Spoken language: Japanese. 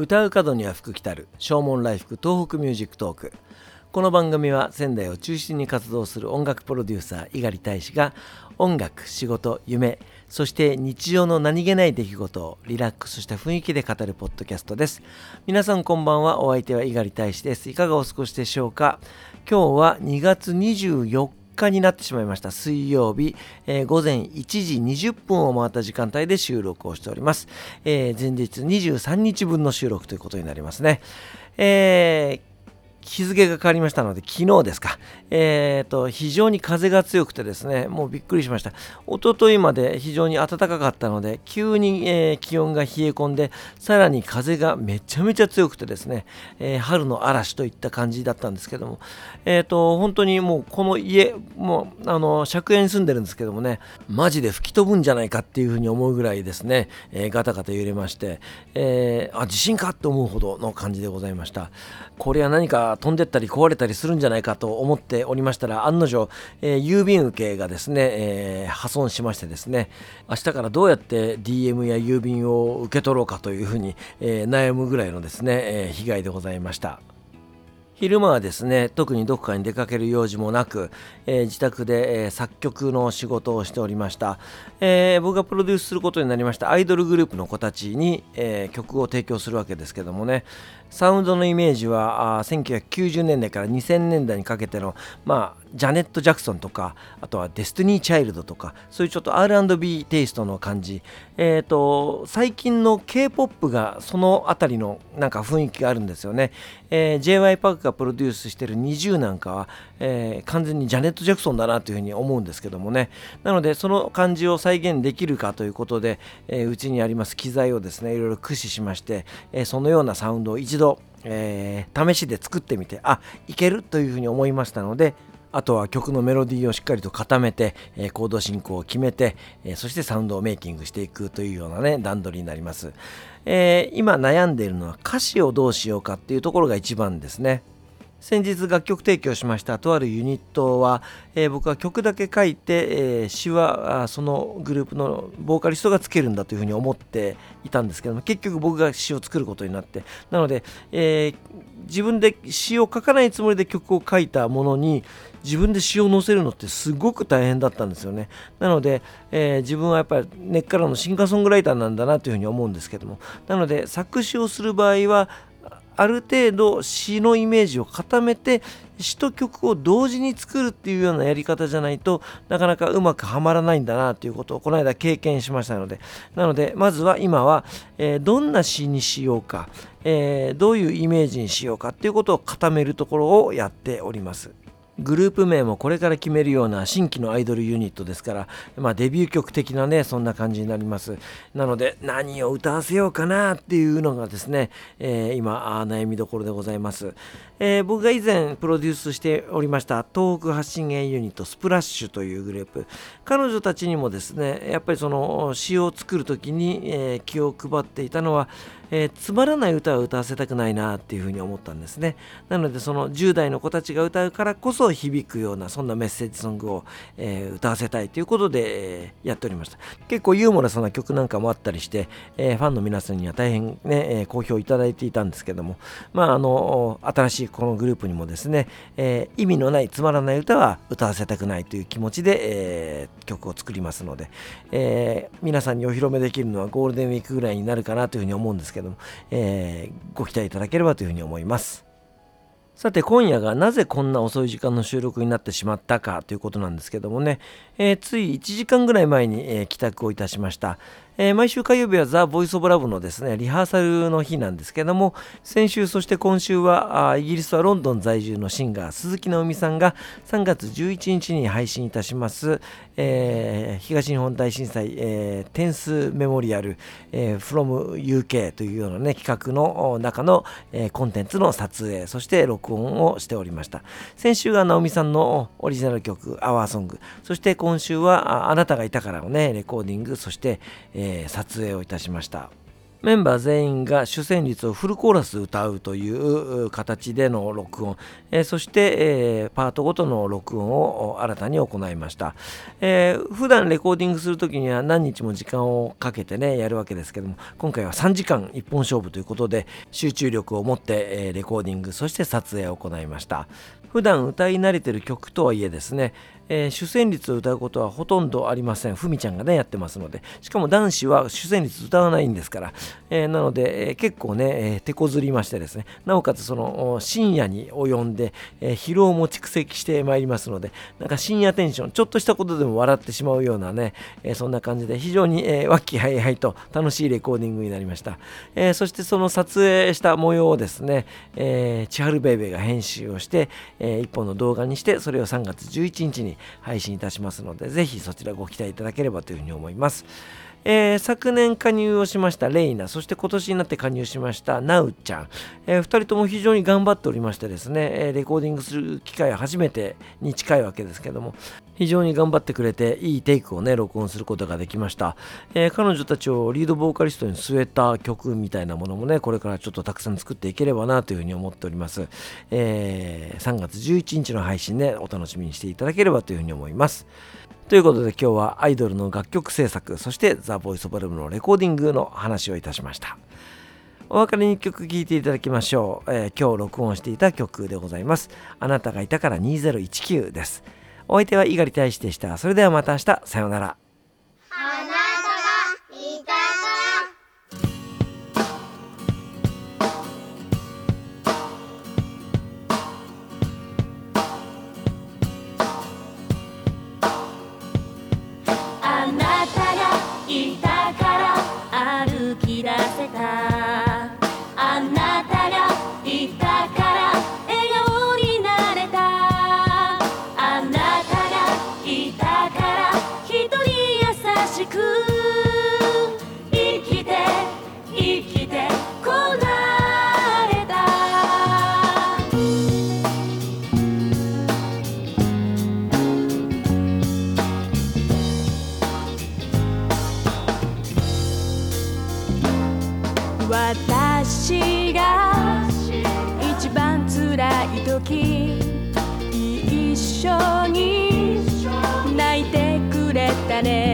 唱う門には福来たる。唱門来福 TOHOKU MUSIC TALK。この番組は仙台を中心に活動する音楽プロデューサー猪狩大使が音楽仕事夢そして日常の何気ない出来事をリラックスした雰囲気で語るポッドキャストです。皆さんこんばんは。お相手は猪狩大使です。いかがお過ごしでしょうか？今日は2月24日になってしまいました。水曜日、えー、午前1時20分を回った時間帯で収録をしております、えー、前日23日分の収録ということになりますね。えー日付が変わりましたので、昨日ですか、えーと、非常に風が強くてですね、もうびっくりしました。一昨日まで非常に暖かかったので、急に、えー、気温が冷え込んで、さらに風がめちゃめちゃ強くてですね、えー、春の嵐といった感じだったんですけども、えーと、本当にもうこの家、もうあの借家に住んでるんですけどもね、マジで吹き飛ぶんじゃないかっていうふうに思うぐらいですね、えー、ガタガタ揺れまして、えあ、地震かって思うほどの感じでございました。これは何か飛んでったり壊れたりするんじゃないかと思っておりましたら案の定、えー、郵便受けがですね、えー、破損しましてですね明日からどうやって DM や郵便を受け取ろうかというふうに、えー、悩むぐらいのですね、え被害でございました。昼間はですね特にどこかに出かける用事もなく、えー、自宅で、えー、作曲の仕事をしておりました、えー、僕がプロデュースすることになりましたアイドルグループの子たちに、え曲を提供するわけですけどもねサウンドのイメージはあ1990年代から2000年代にかけてのまあジャネット・ジャクソンとかあとはデスティニー・チャイルドとかそういうちょっと R&B テイストの感じ。えーと最近の K-POP がその辺りのなんか雰囲気があるんですよね、えー、j y パークがプロデュースしている20なんかは、えー、完全にジャネット・ジャクソンだなというふうに思うんですけどもね。なのでその感じを再現できるかということで、えうちにあります機材をですねいろいろ駆使しまして、えそのようなサウンドを一度えー、試しで作ってみてあいけるというふうに思いましたのであとは曲のメロディーをしっかりと固めて、えー、コード進行を決めて、えー、そしてサウンドをメイキングしていくというようなね段取りになります、えー、今悩んでいるのは歌詞をどうしようかっていうところが一番ですね。先日楽曲提供しましたとあるユニットは、えー、僕は曲だけ書いて、えー、詩はそのグループのボーカリストがつけるんだというふうに思っていたんですけども結局僕が詩を作ることになってなので、えー、自分で詩を書かないつもりで曲を書いたものに自分で詩を載せるのってすごく大変だったんですよね。なので、えー、自分はやっぱり根っからのシンガーソングライターなんだなというふうに思うんですけどもなので作詞をする場合はある程度詩のイメージを固めて詩と曲を同時に作るっていうようなやり方じゃないとなかなかうまくはまらないんだなということをこの間経験しましたのでなのでまずは今は、えー、どんな詩にしようか、えー、どういうイメージにしようかっていうことを固めるところをやっております。グループ名もこれから決めるような新規のアイドルユニットですから、まあ、デビュー曲的なねそんな感じになります。なので何を歌わせようかなっていうのがですね、えー、今悩みどころでございます、えー、僕が以前プロデュースしておりました東北発信源ユニットスプラッシュというグループ。彼女たちにもですねやっぱりその詩を作る時に、えー、気を配っていたのはえー、つまらない歌を歌わせたくないなっていうふうに思ったんですね。なのでその10代の子たちが歌うからこそ響くようなそんなメッセージソングを、えー、歌わせたいということで、えー、やっておりました。結構ユーモラスな曲なんかもあったりして、えファンの皆さんには大変ね、え好評いただいていたんですけども。まああの新しいこのグループにもですね、え意味のないつまらない歌は歌わせたくないという気持ちで、え曲を作りますので、え皆さんにお披露目できるのはゴールデンウィークぐらいになるかなというふうに思うんですけどけども、えー、ご期待いただければというふうに思います。さて今夜がなぜこんな遅い時間の収録になってしまったかということなんですけどもね、えー、つい1時間ぐらい前に、えー、帰宅をいたしました。えー、毎週火曜日はザ・ボイス・オブ・ラブのですね、リハーサルの日なんですけども、先週、そして今週は、イギリスはロンドン在住のシンガー、鈴木直美さんが3月11日に配信いたします、えー、東日本大震災、えー、テンスメモリアル、えー、from UK というようなね、企画の中の、えー、コンテンツの撮影、そして録音をしておりました。先週が直美さんのオリジナル曲、アワーソング、そして今週はあなたがいたからをね、レコーディング、そして、えーえー、撮影をいたしました。メンバー全員が主旋律をフルコーラス歌うという形での録音、えー、そして、えー、パートごとの録音を新たに行いました、えー、普段レコーディングする時には何日も時間をかけてねやるわけですけども今回は3時間一本勝負ということで集中力を持って、え、レコーディングそして撮影を行いました。普段歌い慣れてる曲とはいえですね、えー、主旋律を歌うことはほとんどありません。ふみちゃんがね、やってますので。しかも男子は主旋律歌わないんですから。えー、なので、えー、結構ね、え手こずりましてですね、なおかつその深夜に及んで、え疲労も蓄積してまいりますので、なんか深夜テンション、ちょっとしたことでも笑ってしまうようなね、えそんな感じで非常に、えー、和気はいはいと楽しいレコーディングになりました。えそしてその撮影した模様をですね、え千春ベイベーが編集をして、え1本の動画にして、それを3月11日に配信いたしますので、ぜひそちらご期待いただければというふうに思います。えー、昨年加入をしましたレイナ、そして今年になって加入しましたナウちゃん、えー、2人とも非常に頑張っておりましてですね、レコーディングする機会は初めてに近いわけですけども、非常に頑張ってくれて、いいテイクをね、録音することができました。えー、彼女たちをリードボーカリストに据えた曲みたいなものもね、これからちょっとたくさん作っていければなというふうに思っております。えー、3月11日の配信ね、お楽しみにしていただければというふうに思います。ということで今日はアイドルの楽曲制作、そしてザ・ボイス・オブ・ルームのレコーディングの話をいたしました。お別れに1曲聴いていただきましょう、えー、今日録音していた曲でございます。あなたがいたから2019です。お相手は猪狩大使でした。それではまた明日、さようなら。緒に泣いてくれたね。